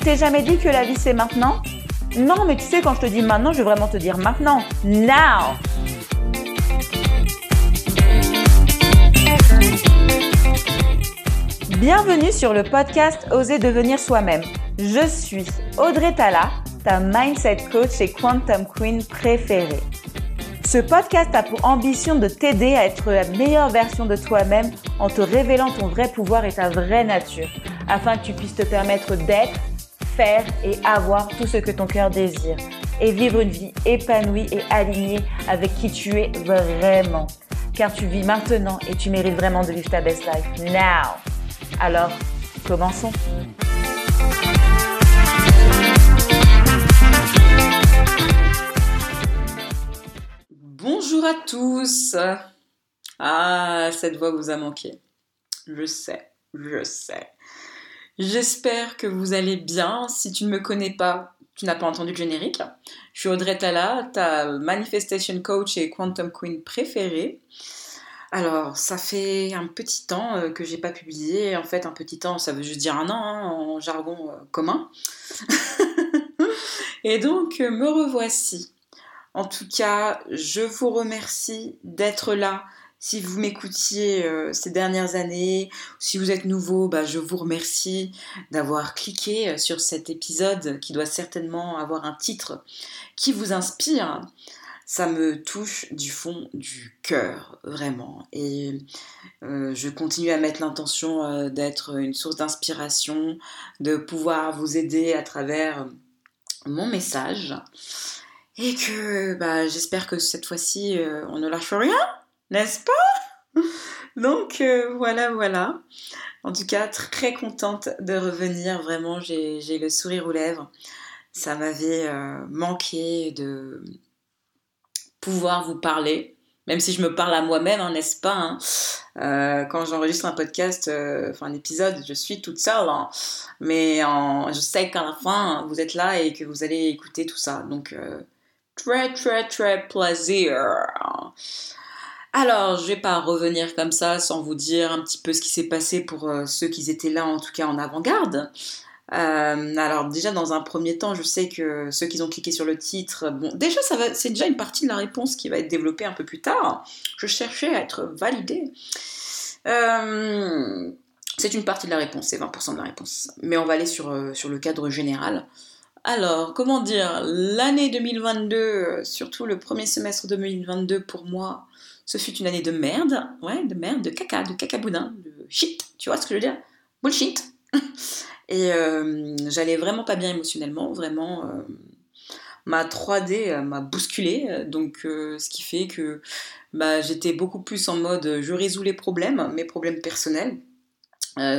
t'es jamais dit que la vie c'est maintenant? Non, mais tu sais, quand je te dis maintenant, je veux vraiment te dire maintenant. Now Bienvenue sur le podcast Oser devenir soi-même. Je suis Audrey Tala, ta mindset coach et quantum queen préférée. Ce podcast a pour ambition de t'aider à être la meilleure version de toi-même en te révélant ton vrai pouvoir et ta vraie nature, afin que tu puisses te permettre d'être, et avoir tout ce que ton cœur désire, et vivre une vie épanouie et alignée avec qui tu es vraiment. Car tu vis maintenant et tu mérites vraiment de vivre ta best life now. Alors, commençons. Bonjour à tous. Ah, cette voix vous a manqué. Je sais, je sais. J'espère que vous allez bien. Si tu ne me connais pas, tu n'as pas entendu le générique. Je suis Audrey Tala, ta manifestation coach et quantum queen préférée. Alors, ça fait un petit temps euh, que j'ai pas publié. En fait, un petit temps, ça veut juste dire un an hein, en jargon euh, commun. Et donc, euh, me revoici. En tout cas, je vous remercie d'être là. Si vous m'écoutiez ces dernières années, si vous êtes nouveau, bah, je vous remercie d'avoir cliqué sur cet épisode qui doit certainement avoir un titre qui vous inspire ça me touche du fond du cœur, vraiment. Et euh, je continue à mettre l'intention euh, d'être une source d'inspiration, de pouvoir vous aider à travers mon message. Et que bah, j'espère que cette fois-ci, euh, on ne lâche rien, n'est-ce pas? Donc voilà, voilà. En tout cas, très contente de revenir. Vraiment, j'ai le sourire aux lèvres. Ça m'avait manqué de pouvoir vous parler, même si je me parle à moi-même, hein, n'est-ce pas hein? euh, Quand j'enregistre un podcast, euh, enfin un épisode, je suis toute seule, hein. mais je sais qu'à la fin, vous êtes là et que vous allez écouter tout ça. Donc, euh, très, très, très plaisir. Alors, je vais pas revenir comme ça sans vous dire un petit peu ce qui s'est passé pour ceux qui étaient là, en tout cas en avant-garde. Euh, alors déjà dans un premier temps, je sais que ceux qui ont cliqué sur le titre, bon, déjà ça va, c'est déjà une partie de la réponse qui va être développée un peu plus tard. Je cherchais à être validée. Euh, c'est une partie de la réponse, c'est 20% de la réponse. Mais on va aller euh, sur le cadre général. Alors, comment dire, l'année 2022, surtout le premier semestre 2022 pour moi, ce fut une année de merde, ouais, de merde, de caca, de cacaboudin, de shit, tu vois ce que je veux dire? Bullshit Et euh, j'allais vraiment pas bien émotionnellement, vraiment. Euh, ma 3D euh, m'a bousculé, donc ce qui fait que bah, j'étais beaucoup plus en mode je résous les problèmes, mes problèmes personnels.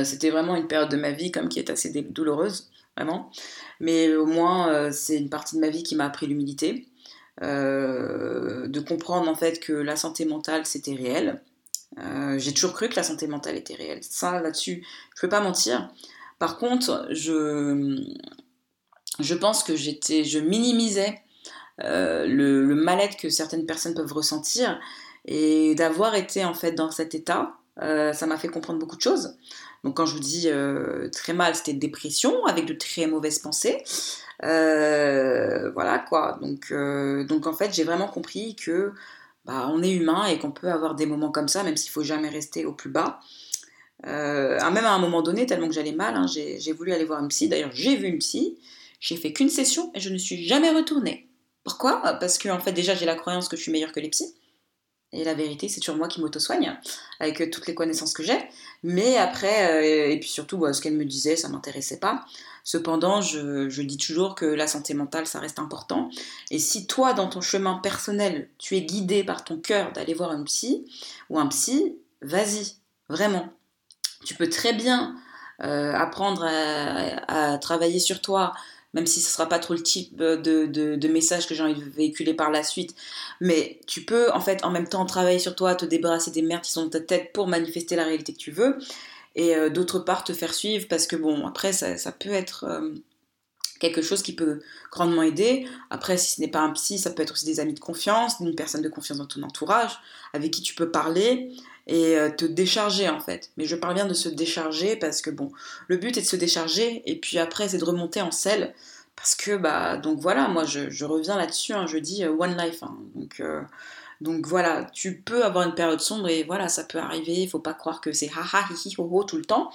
C'était vraiment une période de ma vie comme qui est assez douloureuse, vraiment. Mais au moins, c'est une partie de ma vie qui m'a appris l'humilité. de comprendre en fait que la santé mentale c'était réel. j'ai toujours cru que la santé mentale était réelle. Ça là-dessus, je peux pas mentir. Par contre, je, pense que j'étais, je minimisais euh, le, mal-être que certaines personnes peuvent ressentir et d'avoir été en fait dans cet état, euh, ça m'a fait comprendre beaucoup de choses. Donc quand je vous dis euh, très mal, c'était dépression avec de très mauvaises pensées. voilà quoi. Donc, donc en fait, j'ai vraiment compris que bah, on est humain et qu'on peut avoir des moments comme ça, même s'il faut jamais rester au plus bas. Euh, même à un moment donné, tellement que j'allais mal, hein, j'ai voulu aller voir une psy. D'ailleurs, j'ai vu une psy. J'ai fait qu'une session et je ne suis jamais retournée. Pourquoi? Parce que en fait, déjà, j'ai la croyance que je suis meilleure que les psys. Et la vérité, c'est sur moi qui m'auto-soigne, avec euh, toutes les connaissances que j'ai. Mais après, euh, et puis surtout, bah, ce qu'elle me disait, ça m'intéressait pas. Cependant, je, dis toujours que la santé mentale, ça reste important. Et si toi, dans ton chemin personnel, tu es guidé par ton cœur d'aller voir une psy ou un psy, vas-y, vraiment. Tu peux très bien euh, apprendre à, travailler sur toi, même si ce ne sera pas trop le type de, de, message que j'ai envie de véhiculer par la suite. Mais tu peux en fait en même temps travailler sur toi, te débarrasser des merdes qui sont dans ta tête pour manifester la réalité que tu veux. Et euh, d'autre part te faire suivre parce que bon, après ça, peut être... Euh, quelque chose qui peut grandement aider. Après, si ce n'est pas un psy, ça peut être aussi des amis de confiance, une personne de confiance dans ton entourage, avec qui tu peux parler et euh, te décharger en fait. Mais je parle bien de se décharger parce que bon, le but est de se décharger et puis après c'est de remonter en selle parce que bah donc voilà, moi je, reviens là-dessus, hein, je dis euh, one life, hein. donc euh, donc voilà, tu peux avoir une période sombre et voilà, ça peut arriver, il faut pas croire que c'est haha hi ho ho tout le temps.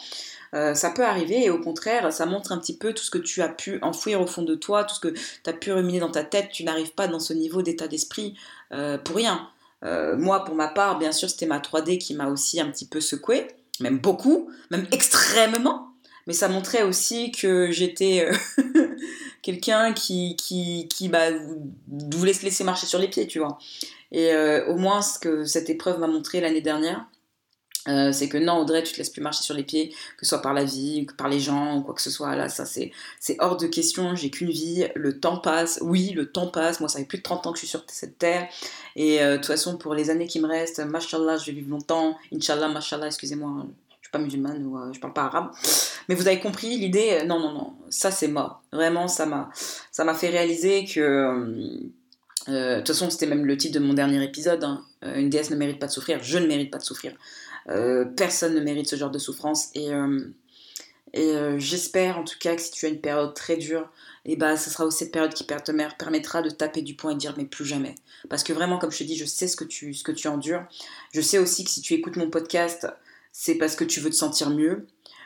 ça peut arriver et au contraire, ça montre un petit peu tout ce que tu as pu enfouir au fond de toi, tout ce que tu as pu ruminer dans ta tête. Tu n'arrives pas dans ce niveau d'état d'esprit pour rien. Euh, moi, pour ma part, bien sûr, c'était ma 3D qui m'a aussi un petit peu secoué, même beaucoup, même extrêmement. Mais ça montrait aussi que j'étais euh, quelqu'un qui, qui, qui bah, voulait se laisser marcher sur les pieds, tu vois. Et euh, au moins, ce que cette épreuve m'a montré l'année dernière, euh, c'est que non, Audrey, tu te laisses plus marcher sur les pieds, que ce soit par la vie, que par les gens, ou quoi que ce soit. Là, ça, c'est, hors de question. J'ai qu'une vie. Le temps passe. Oui, le temps passe. Moi, ça fait plus de 30 ans que je suis sur cette terre. Et euh, de toute façon, pour les années qui me restent, mashallah, je vais vivre longtemps. Inch'Allah, mashallah, excusez-moi. Hein, je suis pas musulmane ou euh, je parle pas arabe. Mais vous avez compris l'idée. non, non, non. Ça, c'est mort. Vraiment, ça m'a, ça m'a fait réaliser que. de toute façon, c'était même le titre de mon dernier épisode. Hein. une déesse ne mérite pas de souffrir. Je ne mérite pas de souffrir. Euh, personne ne mérite ce genre de souffrance. Et, euh, euh, j'espère en tout cas que si tu as une période très dure, et bah, ce sera aussi cette période qui te permettra de taper du poing et de dire mais plus jamais. Parce que vraiment, comme je te dis, je sais ce que tu, ce que tu endures. Je sais aussi que si tu écoutes mon podcast, c'est parce que tu veux te sentir mieux.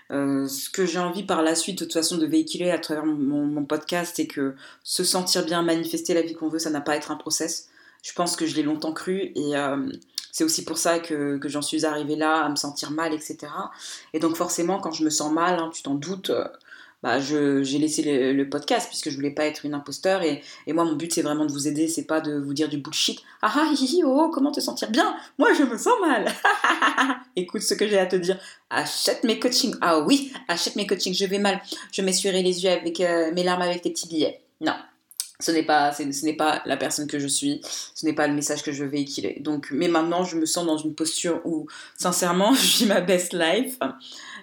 ce que j'ai envie par la suite, de toute façon, de véhiculer à travers mon, podcast, c'est que se sentir bien, manifester la vie qu'on veut, ça n'a pas à être un process. Je pense que je l'ai longtemps cru et, c'est aussi pour ça que, j'en suis arrivée là, à me sentir mal, etc. Et donc forcément, quand je me sens mal, hein, tu t'en doutes, euh, bah, j'ai laissé le, podcast puisque je voulais pas être une imposteur. Et, moi, mon but, c'est vraiment de vous aider, c'est pas de vous dire du bullshit. Ah ah, hi, oh, comment te sentir bien? Moi, je me sens mal. Écoute ce que j'ai à te dire. Achète mes coachings. Ah oui, achète mes coachings. Je vais mal. Je m'essuierai les yeux avec euh, mes larmes avec tes petits billets. Non, ce n'est pas, ce n'est pas la personne que je suis, ce n'est pas le message que je veux véhiculer. Donc, mais maintenant, je me sens dans une posture où, sincèrement, je vis ma best life.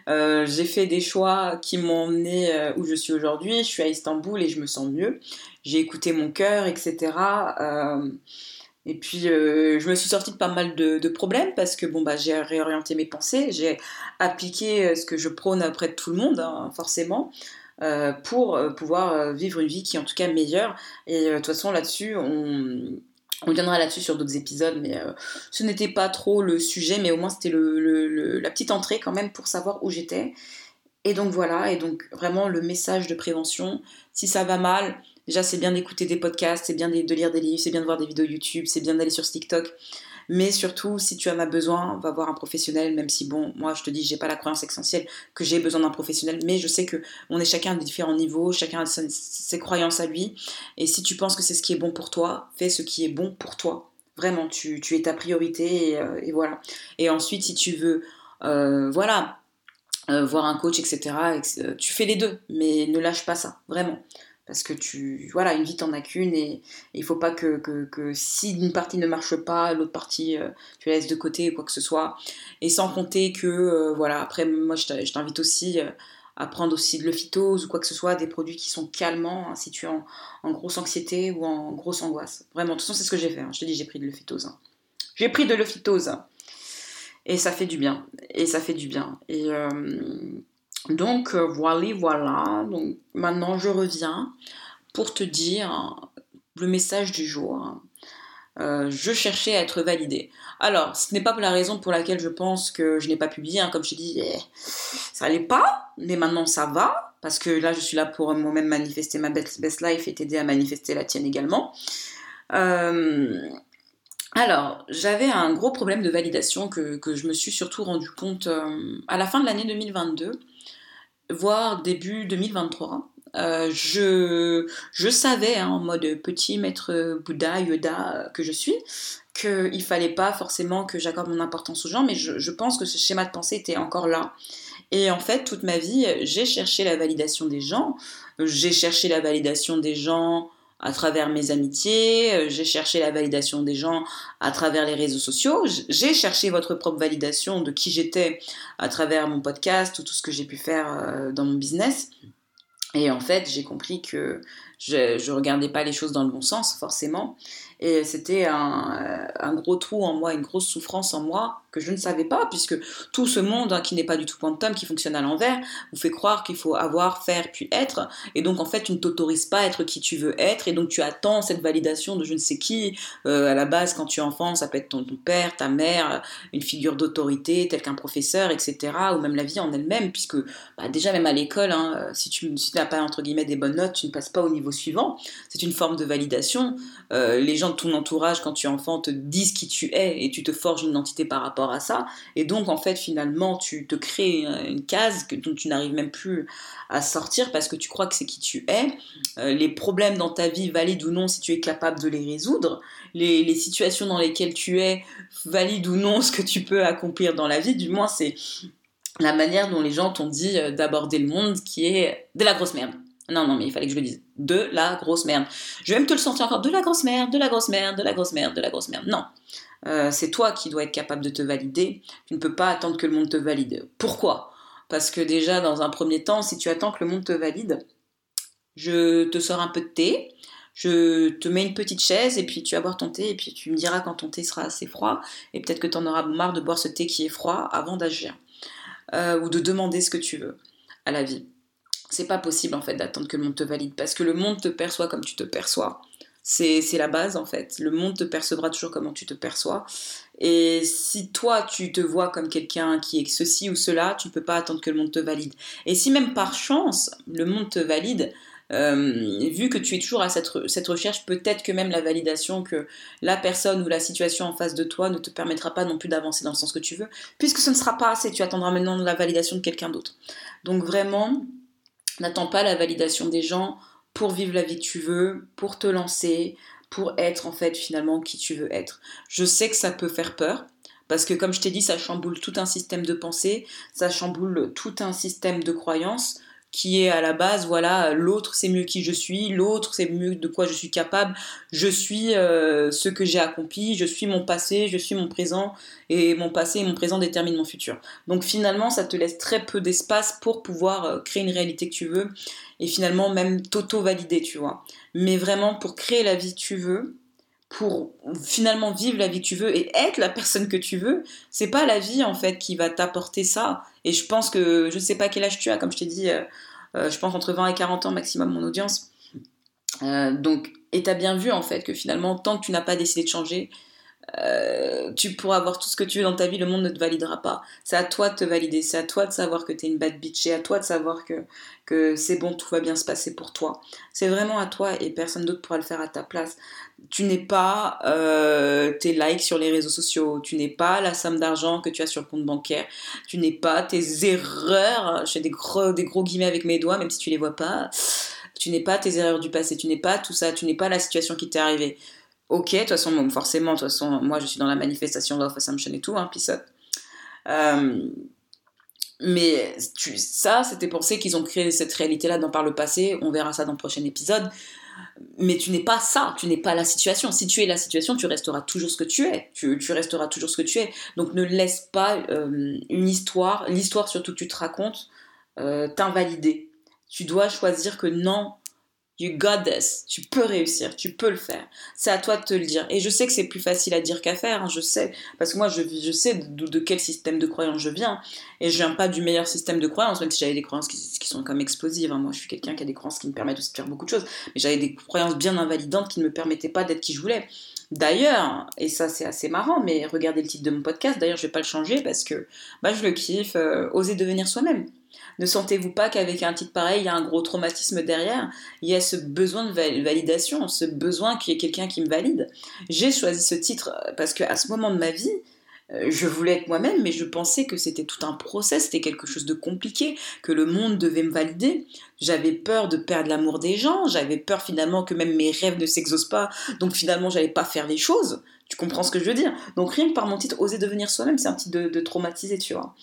Euh, j'ai fait des choix qui m'ont emmené euh, où je suis aujourd'hui. Je suis à Istanbul et je me sens mieux. J'ai écouté mon cœur, etc. Euh, et puis, je me suis sortie de pas mal de, problèmes parce que bon, bah, j'ai réorienté mes pensées, j'ai appliqué ce que je prône auprès de tout le monde, hein, forcément. Euh, pour euh, pouvoir euh, vivre une vie qui est en tout cas meilleure. Et de toute façon, là-dessus, on, on viendra là-dessus sur d'autres épisodes, mais ce n'était pas trop le sujet, mais au moins c'était le, la petite entrée quand même pour savoir où j'étais. Et donc voilà, et donc vraiment le message de prévention, si ça va mal, déjà c'est bien d'écouter des podcasts, c'est bien de lire des livres, c'est bien de voir des vidéos YouTube, c'est bien d'aller sur TikTok. Mais surtout, si tu en as besoin, va voir un professionnel, même si, bon, moi je te dis, j'ai pas la croyance essentielle que j'ai besoin d'un professionnel, mais je sais que on est chacun à différents niveaux, chacun a ses, croyances à lui. Et si tu penses que c'est ce qui est bon pour toi, fais ce qui est bon pour toi. Vraiment, tu, es ta priorité et, euh, voilà. Et ensuite, si tu veux, euh, voilà, euh, voir un coach, etc., tu fais les deux, mais ne lâche pas ça, vraiment parce que tu voilà une vie t'en as qu'une et il faut pas que, que, si une partie ne marche pas l'autre partie euh, tu la laisses de côté ou quoi que ce soit. Et sans compter que euh, voilà après moi je t'invite aussi euh, à prendre aussi de l'ophytose ou quoi que ce soit des produits qui sont calmants hein, si tu es en, grosse anxiété ou en grosse angoisse. Vraiment de toute façon c'est ce que j'ai fait hein. je te dis j'ai pris de l'ophytose hein. j'ai pris de l'ophytose et ça fait du bien. Et ça fait du bien. Et donc euh, voilà, voilà. Donc maintenant je reviens pour te dire le message du jour. Euh, je cherchais à être validée. Alors, ce n'est pas la raison pour laquelle je pense que je n'ai pas publié. Hein. Comme je dis, eh, ça n'allait pas, mais maintenant ça va. Parce que là, je suis là pour moi-même manifester ma best, life et t'aider à manifester la tienne également. Euh, alors, j'avais un gros problème de validation que, que, je me suis surtout rendu compte à la fin de l'année 2022 voire début 2023. Euh, je, je savais, hein, en mode petit maître Bouddha, Yoda que je suis, qu'il ne fallait pas forcément que j'accorde mon importance aux gens, mais je, je, pense que ce schéma de pensée était encore là. Et en fait, toute ma vie, j'ai cherché la validation des gens. J'ai cherché la validation des gens à travers mes amitiés, euh, j'ai cherché la validation des gens à travers les réseaux sociaux, j'ai cherché votre propre validation de qui j'étais à travers mon podcast ou tout ce que j'ai pu faire euh, dans mon business. Et en fait, j'ai compris que je ne regardais pas les choses dans le bon sens, forcément. Et c'était un, un, gros trou en moi, une grosse souffrance en moi que je ne savais pas, puisque tout ce monde hein, qui n'est pas du tout quantum, qui fonctionne à l'envers, vous fait croire qu'il faut avoir, faire, puis être. Et donc, en fait, tu ne t'autorises pas à être qui tu veux être. Et donc, tu attends cette validation de je ne sais qui. Euh, à la base, quand tu es enfant, ça peut être ton, père, ta mère, une figure d'autorité, tel qu'un professeur, etc. Ou même la vie en elle-même, puisque bah, déjà, même à l'école, hein, si tu n'as pas, entre guillemets, des bonnes notes, tu ne passes pas au niveau suivant. C'est une forme de validation. Euh, les gens de ton entourage, quand tu es enfant, te disent qui tu es et tu te forges une identité par rapport à ça. Et donc, en fait, finalement, tu te crées une case dont tu n'arrives même plus à sortir parce que tu crois que c'est qui tu es. Euh, les problèmes dans ta vie, valides ou non, si tu es capable de les résoudre. Les, les situations dans lesquelles tu es, valides ou non, ce que tu peux accomplir dans la vie. Du moins, c'est la manière dont les gens t'ont dit euh, d'aborder le monde qui est de la grosse merde. Non, non, mais il fallait que je le dise. De la grosse merde. Je vais même te le sentir encore. De la grosse merde, de la grosse merde, de la grosse merde, de la grosse merde. Non. Euh, c'est toi qui dois être capable de te valider. Tu ne peux pas attendre que le monde te valide. Pourquoi? Parce que déjà, dans un premier temps, si tu attends que le monde te valide, je te sors un peu de thé, je te mets une petite chaise et puis tu vas boire ton thé et puis tu me diras quand ton thé sera assez froid et peut-être que tu en auras marre de boire ce thé qui est froid avant d'agir euh, ou de demander ce que tu veux à la vie c'est pas possible en fait d'attendre que le monde te valide parce que le monde te perçoit comme tu te perçois. C'est la base en fait. Le monde te percevra toujours comment tu te perçois. Et si toi tu te vois comme quelqu'un qui est ceci ou cela, tu ne peux pas attendre que le monde te valide. Et si même par chance le monde te valide, euh, vu que tu es toujours à cette, cette recherche, peut-être que même la validation que la personne ou la situation en face de toi ne te permettra pas non plus d'avancer dans le sens que tu veux, puisque ce ne sera pas assez, tu attendras maintenant la validation de quelqu'un d'autre. Donc vraiment, N'attends pas la validation des gens pour vivre la vie que tu veux, pour te lancer, pour être en fait finalement qui tu veux être. Je sais que ça peut faire peur, parce que comme je t'ai dit, ça chamboule tout un système de pensée, ça chamboule tout un système de croyances qui est à la base, voilà, l'autre c'est mieux qui je suis, l'autre c'est mieux de quoi je suis capable, je suis euh, ce que j'ai accompli, je suis mon passé, je suis mon présent, et mon passé et mon présent déterminent mon futur. Donc finalement, ça te laisse très peu d'espace pour pouvoir euh, créer une réalité que tu veux, et finalement même t'auto-valider, tu vois. Mais vraiment, pour créer la vie que tu veux, pour finalement vivre la vie que tu veux et être la personne que tu veux, c'est pas la vie en fait qui va t'apporter ça. Et je pense que je sais pas quel âge tu as, comme je t'ai dit, euh, euh, je pense entre 20 et 40 ans maximum mon audience. Euh, donc, et t'as bien vu en fait que finalement, tant que tu n'as pas décidé de changer, euh, tu pourras avoir tout ce que tu veux dans ta vie, le monde ne te validera pas. C'est à toi de te valider, c'est à toi de savoir que tu es une bad bitch, c'est à toi de savoir que, que c'est bon, tout va bien se passer pour toi. C'est vraiment à toi et personne d'autre pourra le faire à ta place. Tu n'es pas euh, tes likes sur les réseaux sociaux, tu n'es pas la somme d'argent que tu as sur le compte bancaire, tu n'es pas tes erreurs, je fais des gros, des gros guillemets avec mes doigts, même si tu les vois pas, tu n'es pas tes erreurs du passé, tu n'es pas tout ça, tu n'es pas la situation qui t'est arrivée ok, de toute façon, forcément, de toute façon, moi je suis dans la manifestation of Assumption et tout, hein, peace euh, mais tu, ça, c'était pensé qu'ils ont créé cette réalité-là dans par le passé, on verra ça dans le prochain épisode. Mais tu n'es pas ça, tu n'es pas la situation. Si tu es la situation, tu resteras toujours ce que tu es. Tu, resteras toujours ce que tu es. Donc ne laisse pas euh, une histoire, l'histoire surtout que tu te racontes, euh, t'invalider. Tu dois choisir que non, You got this. Tu peux réussir, tu peux le faire. C'est à toi de te le dire. Et je sais que c'est plus facile à dire qu'à faire, hein, je sais. Parce que moi, je, je sais de, quel système de croyance je viens. Et je viens pas du meilleur système de croyance, même si j'avais des croyances qui, sont comme explosives. Hein. Moi, je suis quelqu'un qui a des croyances qui me permettent aussi de faire beaucoup de choses. Mais j'avais des croyances bien invalidantes qui ne me permettaient pas d'être qui je voulais. D'ailleurs, et ça c'est assez marrant, mais regardez le titre de mon podcast, d'ailleurs je vais pas le changer parce que bah, je le kiffe, euh, oser devenir soi-même. Ne sentez-vous pas qu'avec un titre pareil, il y a un gros traumatisme derrière? Il y a ce besoin de validation, ce besoin qu'il y ait quelqu'un qui me valide. J'ai choisi ce titre parce qu'à ce moment de ma vie, je voulais être moi-même, mais je pensais que c'était tout un process, c'était quelque chose de compliqué, que le monde devait me valider. J'avais peur de perdre l'amour des gens, j'avais peur finalement que même mes rêves ne s'exaucent pas, donc finalement j'allais pas faire les choses. Tu comprends ce que je veux dire? Donc rien que par mon titre, oser devenir soi-même, c'est un titre de, de traumatisé, tu vois.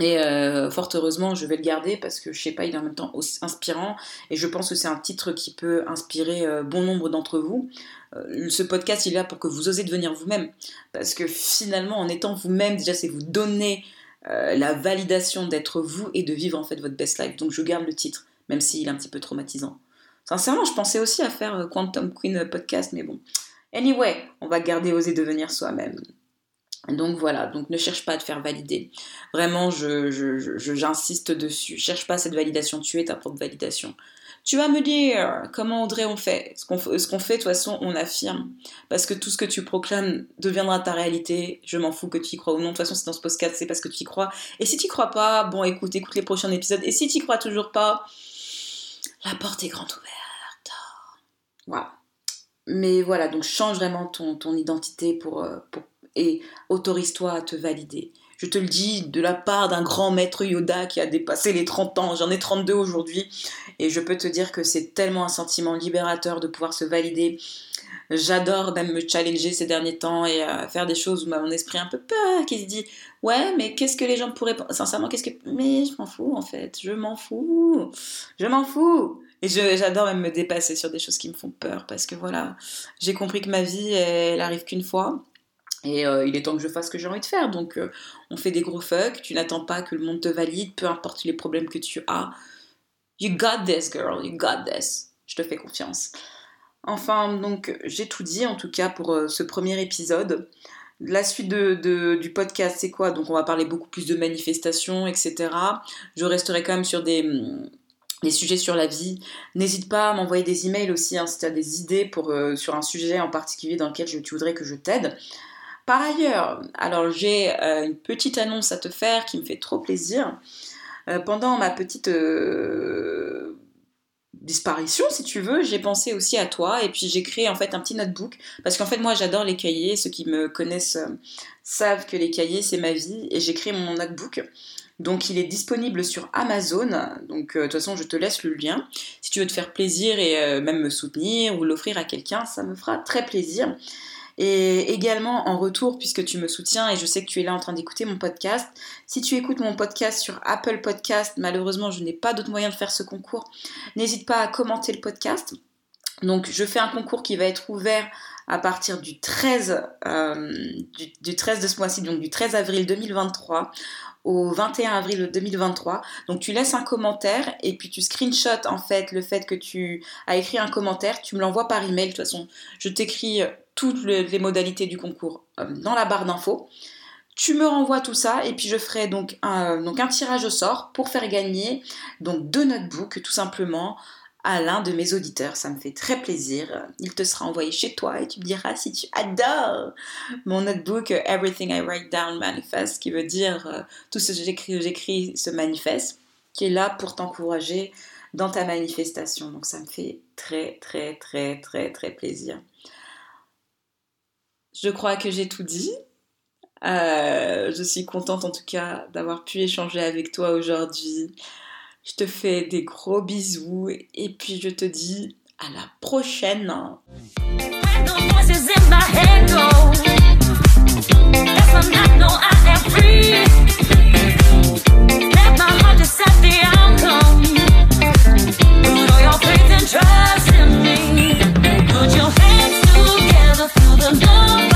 Et euh, fort heureusement, je vais le garder parce que je sais pas, il est en même temps inspirant et je pense que c'est un titre qui peut inspirer euh, bon nombre d'entre vous. Euh, ce podcast, il est là pour que vous osez devenir vous-même parce que finalement, en étant vous-même, déjà, c'est vous donner la validation d'être vous et de vivre en fait votre best life. Donc je garde le titre, même s'il est un petit peu traumatisant. Sincèrement, je pensais aussi à faire Quantum Queen podcast, mais bon. Anyway, on va garder oser devenir soi-même. Donc voilà, donc ne cherche pas à te faire valider. Vraiment, j'insiste je, je, dessus. Cherche pas cette validation, tu es ta propre validation. Tu vas me dire comment Audrey on fait. Ce qu'on fait, de toute façon, on affirme. Parce que tout ce que tu proclames deviendra ta réalité. Je m'en fous que tu y crois ou non. De toute façon, c'est dans ce podcast, c'est parce que tu y crois. Et si tu y crois pas, bon, écoute, écoute les prochains épisodes. Et si tu y crois toujours pas, la porte est grande ouverte. Voilà. Mais voilà, donc change vraiment ton, ton identité pour, euh, pour et autorise-toi à te valider. Je te le dis de la part d'un grand maître Yoda qui a dépassé les 30 ans. J'en ai 32 aujourd'hui. Et je peux te dire que c'est tellement un sentiment libérateur de pouvoir se valider. J'adore même me challenger ces derniers temps et euh, faire des choses où mon esprit un peu peur, qui se dit Ouais, mais qu'est-ce que les gens pourraient Sincèrement, qu'est-ce que. Mais je m'en fous en fait. Je m'en fous. Je m'en fous. Et j'adore même me dépasser sur des choses qui me font peur parce que voilà, j'ai compris que ma vie, elle arrive qu'une fois et euh, il est temps que je fasse ce que j'ai envie de faire. Donc, euh, on fait des gros fuck. Tu n'attends pas que le monde te valide, peu importe les problèmes que tu as. You got this, girl. You got this. Je te fais confiance. Enfin, donc, j'ai tout dit, en tout cas, pour euh, ce premier épisode. La suite de, du podcast, c'est quoi? Donc, on va parler beaucoup plus de manifestations, etc. Je resterai quand même sur des, des sujets sur la vie. N'hésite pas à m'envoyer des emails aussi hein, si tu as des idées pour, sur un sujet en particulier dans lequel tu voudrais que je t'aide. Par ailleurs, alors j'ai euh, une petite annonce à te faire qui me fait trop plaisir. Euh, pendant ma petite euh, disparition, si tu veux, j'ai pensé aussi à toi et puis j'ai créé en fait un petit notebook parce qu'en fait moi j'adore les cahiers. Ceux qui me connaissent savent que les cahiers c'est ma vie et j'ai créé mon notebook. Donc il est disponible sur Amazon. Donc de toute façon je te laisse le lien. Si tu veux te faire plaisir et même me soutenir ou l'offrir à quelqu'un, ça me fera très plaisir. Et également en retour, puisque tu me soutiens et je sais que tu es là en train d'écouter mon podcast, si tu écoutes mon podcast sur Apple Podcast, malheureusement je n'ai pas d'autre moyen de faire ce concours, n'hésite pas à commenter le podcast. Donc je fais un concours qui va être ouvert à partir du 13, euh, du, du 13 de ce mois-ci, donc du 13 avril 2023 au 21 avril 2023. Donc tu laisses un commentaire et puis tu screenshot en fait le fait que tu as écrit un commentaire, tu me l'envoies par email. De toute façon, je t'écris toutes les modalités du concours euh, dans la barre d'infos. Tu me renvoies tout ça et puis je ferai donc un, donc un tirage au sort pour faire gagner donc deux notebooks tout simplement à l'un de mes auditeurs. Ça me fait très plaisir. Il te sera envoyé chez toi et tu me diras si tu adores mon notebook Everything I Write Down Manifest, qui veut dire euh, tout ce que j'écris se manifeste, qui est là pour t'encourager dans ta manifestation. Donc ça me fait très très très très très plaisir. Je crois que j'ai tout dit. Euh, je suis contente en tout cas d'avoir pu échanger avec toi aujourd'hui. Je te fais des gros bisous et puis je te dis à la prochaine. know.